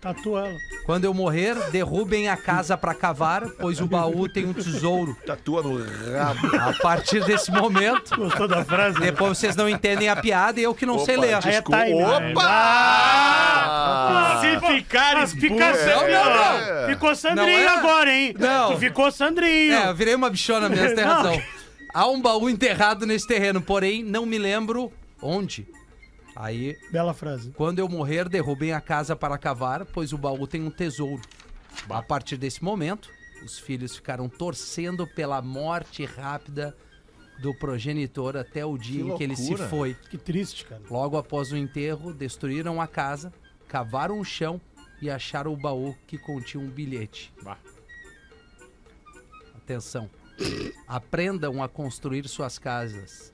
Tatua ela. Quando eu morrer, derrubem a casa pra cavar, pois o baú tem um tesouro. Tatua no rabo. A partir desse momento, Gostou da frase? depois vocês não entendem a piada e eu que não sei ler. Aí é time. né? Opa! Se ficar expulso, Sandrinho. não, não. É. Ficou Sandrinho Não é? agora, hein? Não. Tu ficou Sandrinho. É, eu virei uma bichona mesmo, tem Não. razão. Há um baú enterrado nesse terreno, porém não me lembro onde. Aí, Bela frase. quando eu morrer, derrubem a casa para cavar, pois o baú tem um tesouro. A partir desse momento, os filhos ficaram torcendo pela morte rápida do progenitor até o dia Que em que ele se foi. Que triste, cara. Logo após o enterro, destruíram a casa, cavaram o chão e acharam o baú que continha um bilhete. Bah. Atenção. Aprendam a construir suas casas,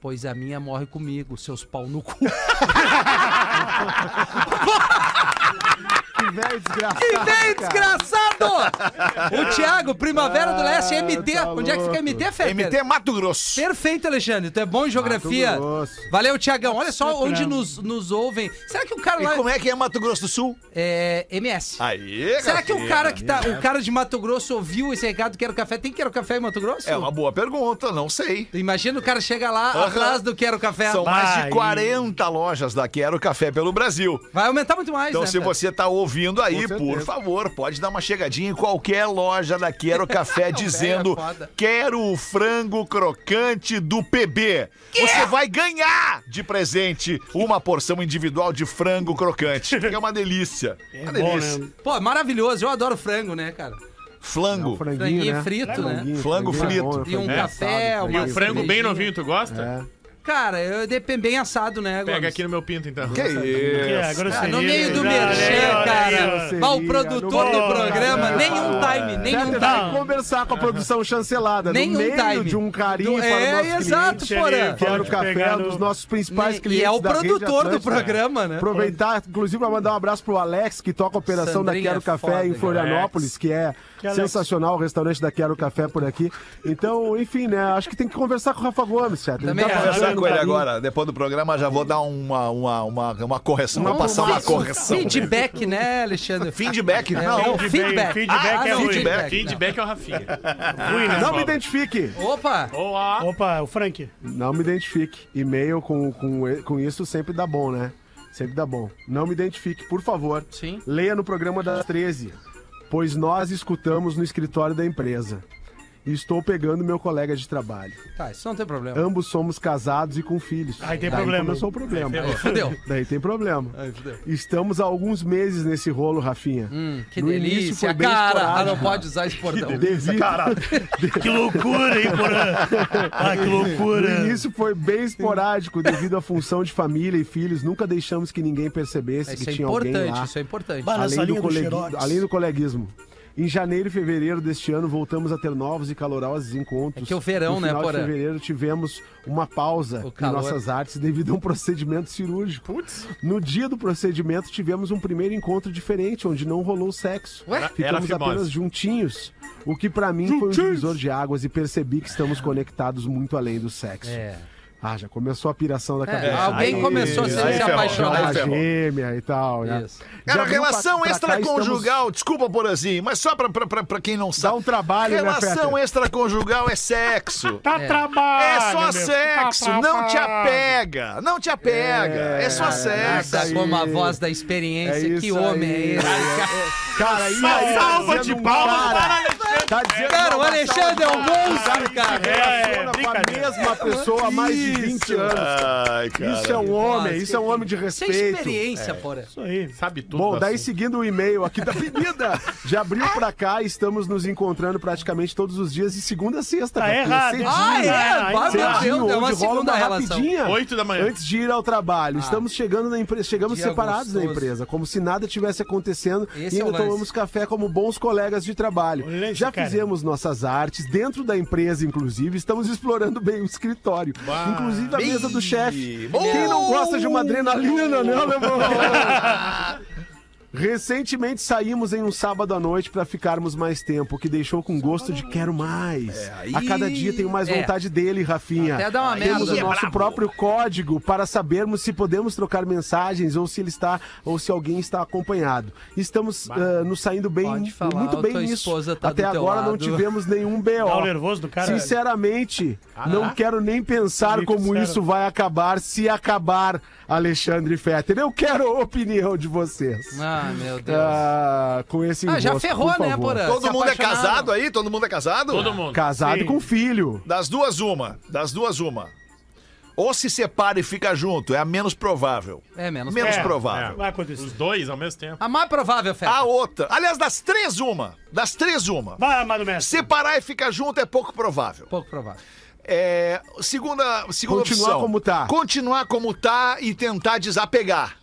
pois a minha morre comigo, seus pau no cu. Que velho desgraçado. Que cara. desgraçado! O Thiago, Primavera do Leste, MT. tá Onde é que fica MT, Fê? MT Mato Grosso. Perfeito, Alexandre. Tu é bom em geografia. Mato Grosso. Valeu, Tiagão. Olha só Procurando. onde nos, nos ouvem. Será que o cara E lá como é que é Mato Grosso do Sul? é MS? Aí, Será que o cara que tá, o cara de Mato Grosso ouviu esse recado Quero Café? Tem Quero Café em Mato Grosso? É uma boa pergunta, não sei. Imagina o cara chega lá Aham. atrás do Quero Café. São mais de 40 lojas da Quero Café pelo Brasil. Vai aumentar muito mais, Então, né? se você tá ouvindo aí, Com por favor, pode dar uma chegadinha em qualquer loja da Quero Café dizendo: é. Quero o frango crocante do PB. Você vai ganhar de presente uma porção individual de frango crocante. Que é uma delícia. É uma bom, delícia. né? Pô, maravilhoso. Eu adoro frango, né, cara? Flango. Franguinho, Franguinho né? frito, né? Franguinho, Flango franguinho é frito. bom, E um café, assado, uma E o frango bem novinho, tu gosta? É. Cara, eu dependo bem assado, né, Pega Gomes? aqui no meu pinto, então. Que Que é, isso? grosseria. Ah, no meio do merchan, cara. Bah, o produtor do programa, cara. nenhum time, nenhum time. vai conversar com a produção chancelada. Nenhum no meio time. de um carinho Do- para é, o nosso exato, cliente. porra. Quero Pode café, um no- dos nossos principais E clientes é o produtor do programa, né? Aproveitar, inclusive, para mandar um abraço pro Alex, que toca a operação Sandrinha da Quero é Café foda, em. Florianópolis, que é Que Alex? sensacional o restaurante da Quero Café por aqui. Então, enfim, né? Acho que tem que conversar com o Rafa Gomes, certo? Também tá Conversar com ele carinho. agora. Depois do programa, já vou dar uma, uma, uma, uma correção. Vou Uma- passar uma correção. Feedback, né, Alexandre? Feedback? É, Não. o feedback. feedback Ah, é ruim. feedback. Feedback é o Rafinha. Ruim, né? Não me identifique. Opa! Olá. Opa, o Frank. Não me identifique. E-mail com, com, com isso sempre dá bom, né? Sempre dá bom. Não me identifique, por favor. Sim. Leia no programa das 13, pois nós escutamos no escritório da empresa. E estou pegando meu colega de trabalho. Tá, isso não tem problema. Ambos somos casados e com filhos. Aí tem Daí problema. começou o problema. Aí fudeu. Daí tem problema. Aí fudeu. Estamos há alguns meses nesse rolo, Rafinha. Hum, que No início delícia, foi bem cara. Ah, esporádico. não pode usar esse bordão. Devido... Que loucura, hein, Porã? Ah, que loucura. No início foi bem esporádico devido à função de família e filhos. Nunca deixamos que ninguém percebesse Isso que é tinha alguém importante, lá. isso é importante. Bah, nessa Além do, colegui- além do coleguismo. Em janeiro e fevereiro deste ano, voltamos a ter novos e calorosos encontros. É que é o verão, no né, final Porã? de fevereiro tivemos uma pausa em nossas artes devido a um procedimento cirúrgico. No dia do procedimento, tivemos um primeiro encontro diferente, onde não rolou sexo. Ué? Ficamos apenas juntinhos. O que pra mim foi um divisor de águas e percebi que estamos conectados muito além do sexo. É. Ah, já começou a piração da É, cabeça. alguém Aí- começou a se, aí se ferrou, apaixonar. aí a ferrou. gêmea e tal, né? Isso. Cara, relação extraconjugal, desculpa, Porazinho, mas só pra, pra, pra, pra quem não Dá sabe. um trabalho, né, Relação Fetter? extraconjugal é sexo. Tá trabalho. É só meu. sexo, Tá não te apega, não te apega, é, só Tá sexo. aí. como a voz da experiência. É que isso homem aí. é esse? Cara, aí, Salva aí tá de um palmas cara- para Alexandre. Tá dizendo Cara, o uma Alexandre é um salva- monstro, cara. É, brincadeira. mesma pessoa mais 20 anos. Ai, cara. Isso é um homem, isso é um homem de Isso é respeito. experiência, porra. Isso aí. Sabe tudo. Bom, daí assunto. seguindo o e-mail aqui da pedida, de abril pra cá, estamos nos encontrando praticamente todos os dias de segunda a sexta. Tá errado, cedinho? Ah, é? Ah, Bah, meu cedinho, Deus, é uma onde rola segunda relação. rapidinha. Oito da manhã. Antes de ir ao trabalho, estamos chegando na empresa, chegamos Dia separados da gostoso. empresa, como se nada tivesse acontecendo Esse e é ainda tomamos café como bons colegas de trabalho. Já cara. fizemos nossas artes dentro da empresa, inclusive, estamos explorando bem o escritório, inclusive a mesa do chefe. Quem não gosta de uma adrenalina, né, alemão? Recentemente saímos em um sábado à noite pra ficarmos mais tempo, o que deixou com gosto de quero mais. A cada dia tenho mais É. vontade dele, Rafinha. Até dá uma Temos merda. o nosso próprio código para sabermos se podemos trocar mensagens ou se ele está ou se alguém está acompanhado. Estamos ah, nos saindo bem, falar, muito bem nisso. tá Até agora não tivemos nenhum BO. Tá nervoso do cara. Sinceramente, não quero nem pensar como sério. isso vai acabar se acabar, Alexandre Fetter. Eu quero a opinião de vocês. Ah, meu Deus. Ah, com esse Ah, já enrosco, ferrou, por né, favor. Porã? Todo Se mundo é apaixonaram. casado aí? Todo mundo é casado? Todo mundo. Casado Sim. com filho. Das duas, uma. Das duas, uma. Ou se separa e fica junto, é a menos provável. É menos Menos É, provável. Vai acontecer. Os dois ao mesmo tempo. A mais provável, Feta. A outra. Aliás, das três, uma. Das três, uma. Vai, amado mestre. Separar e ficar junto é pouco provável. Pouco provável. É, segunda, segunda Continuar opção. como tá. Continuar como tá e tentar desapegar.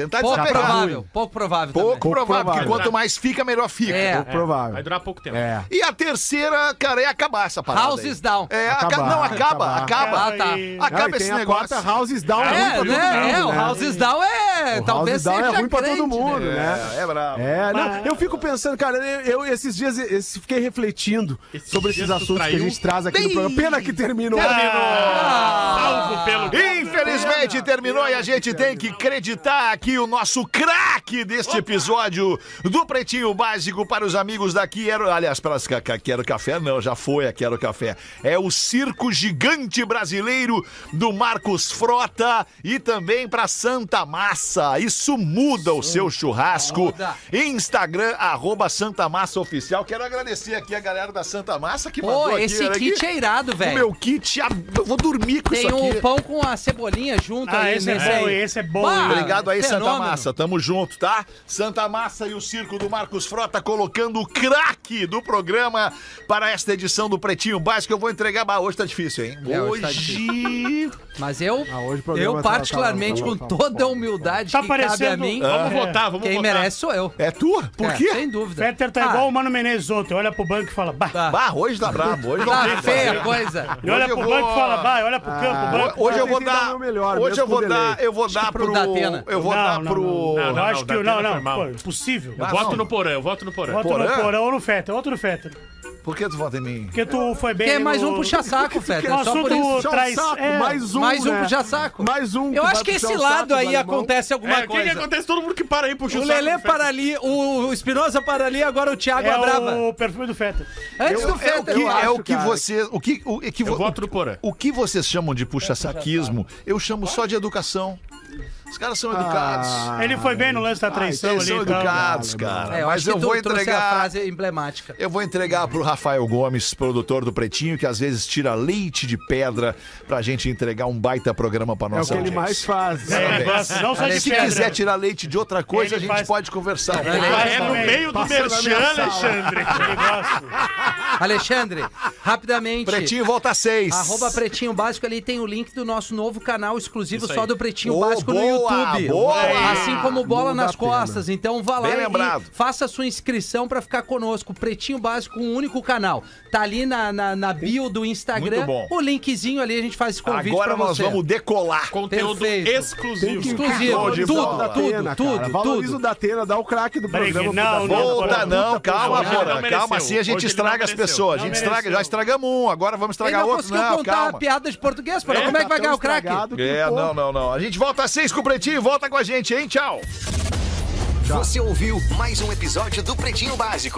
Tentar Pouco desapegar. provável. Pouco provável Pouco também. Pouco provável, porque provável. quanto mais fica, melhor fica. É. Pouco provável. Vai durar pouco tempo. É. E a terceira, cara, é acabar essa parada. Houses aí. down. É, aca- Acabar, não, acaba, acaba. Ah, tá. Acaba Ah, e esse a negócio. quarta Houses Down É, ruim pra todo né? mundo, É, o né? Houses Down é. Talvez Down seja é ruim pra todo mundo, né? né? É, é bravo. É, não, eu fico pensando, cara, eu, esses dias fiquei refletindo sobre esses assuntos que a gente traz aqui no programa. Pena que terminou. Salvo pelo. Infelizmente terminou e a gente tem que acreditar aqui o nosso craque deste episódio do Pretinho Básico para os amigos da Quero. Aliás, para as Quero Café, não, já foi a Quero Café. É o Circo Gigante Brasileiro do Marcos Frota e também para Santa Massa. Isso muda o seu churrasco. Muda. Instagram, arroba Santa Massa Oficial. Quero agradecer aqui a galera da Santa Massa que mandou Pô, aqui. esse olha aqui. kit é irado, O velho. meu kit, ah, eu vou dormir com Tem isso aqui. um pão com a cebolinha junto Ah, aí esse é nesse bom, aí. esse é bom. Bah, Obrigado aí, Santa. Massa. Tamo junto, tá? Santa Massa e o circo do Marcos Frota colocando o craque do programa para esta edição do Pretinho Básico. Eu vou entregar. Bah, hoje tá difícil, hein? É, hoje tá hoje. Mas eu, Ah, hoje eu tá- particularmente, tá- tá- com tá- toda a humildade Tá que cabe a mim, Vamos É. votar, vamos quem votar. merece sou eu. É tu? Por É, quê? Sem dúvida. Fetter tá Ah, igual o Mano Menezes ontem. Olha pro banco e fala, bah. Tá, Bah, hoje tá brabo. Hoje não tá tem feia a coisa. E olha pro vou- banco e fala, bah. Olha pro campo, Ah, banco. Hoje eu vou dar dar. o meu melhor, hoje eu vou com dar. Eu vou dar pro. Eu vou não, dar não, pro. Não, Não, acho que não, não. Pô, impossível. Eu Ah, voto não. no Porã, eu voto no Porã. Voto Porã? no Porã ou no Fetter. Outro no Fetter. Por que tu vota em mim? Porque tu foi bem. Quem é mais no- um puxa-saco, Fetter? O Só por assunto isso. Puxar o traz. saco, é, mais um, Mais um né? puxa-saco. Mais um. Eu vai acho que puxar esse o saco lado do aí alemão. acontece alguma É, o que, que coisa. acontece? Todo mundo que para aí puxa o O saco Lelê do Fetter. para ali, o Espinosa para ali, agora o Thiago é Brava. o perfume do Fetter. Antes do É o Fetter, que, eu é acho, o que cara. vocês. O que, o, é que, Eu vo- voto no Porã. O que vocês chamam de puxa-saquismo, eu chamo só de educação. Os caras são educados. Ah, Ele foi bem no lance da traição Eles ali. são e tal. educados, cara. É, eu Mas acho que eu tu vou trouxe a entregar. frase emblemática. Eu vou entregar pro Rafael Gomes, produtor do Pretinho, que às vezes tira leite de pedra pra gente entregar um baita programa pra É o nossa que ele audiência. mais faz. É, ele não só de Se pedra. quiser tirar leite de outra coisa, Ele a gente faz- pode conversar. Ele É no meio do merchan. Alexandre. Ele. Alexandre, rapidamente. Pretinho volta seis. Arroba Pretinho Básico ali tem o link do nosso novo canal exclusivo só do Pretinho Oh, Básico no boa, YouTube. boa. Assim como Bola nas pena. Costas. Então vá lá Bem e lembrado. faça a sua inscrição pra ficar conosco. Pretinho Básico, um único canal. Tá ali na, na, na bio do Instagram. Muito bom. O linkzinho ali, a gente faz esse convite Agora pra nós você. vamos decolar. Conteúdo Perfeito. exclusivo. Exclusivo. Tudo, tudo, tudo, cara. Valoriza tudo. o Datena, dá o craque do programa. não. Volta, não, calma, Hoje ele não Porã. mereceu. Calma, assim a gente Hoje ele estraga não as mereceu. pessoas. A Não gente estraga, mereceu. já estragamos um, agora vamos estragar não outro. conseguiu Não, contar calma. a piada de português, Porã. É, Como é que vai Tá ganhar tão o craque? É, não, não, não. A gente volta às seis com o Pretinho. Volta com a gente, hein? Tchau. Você ouviu mais um episódio do Pretinho Básico.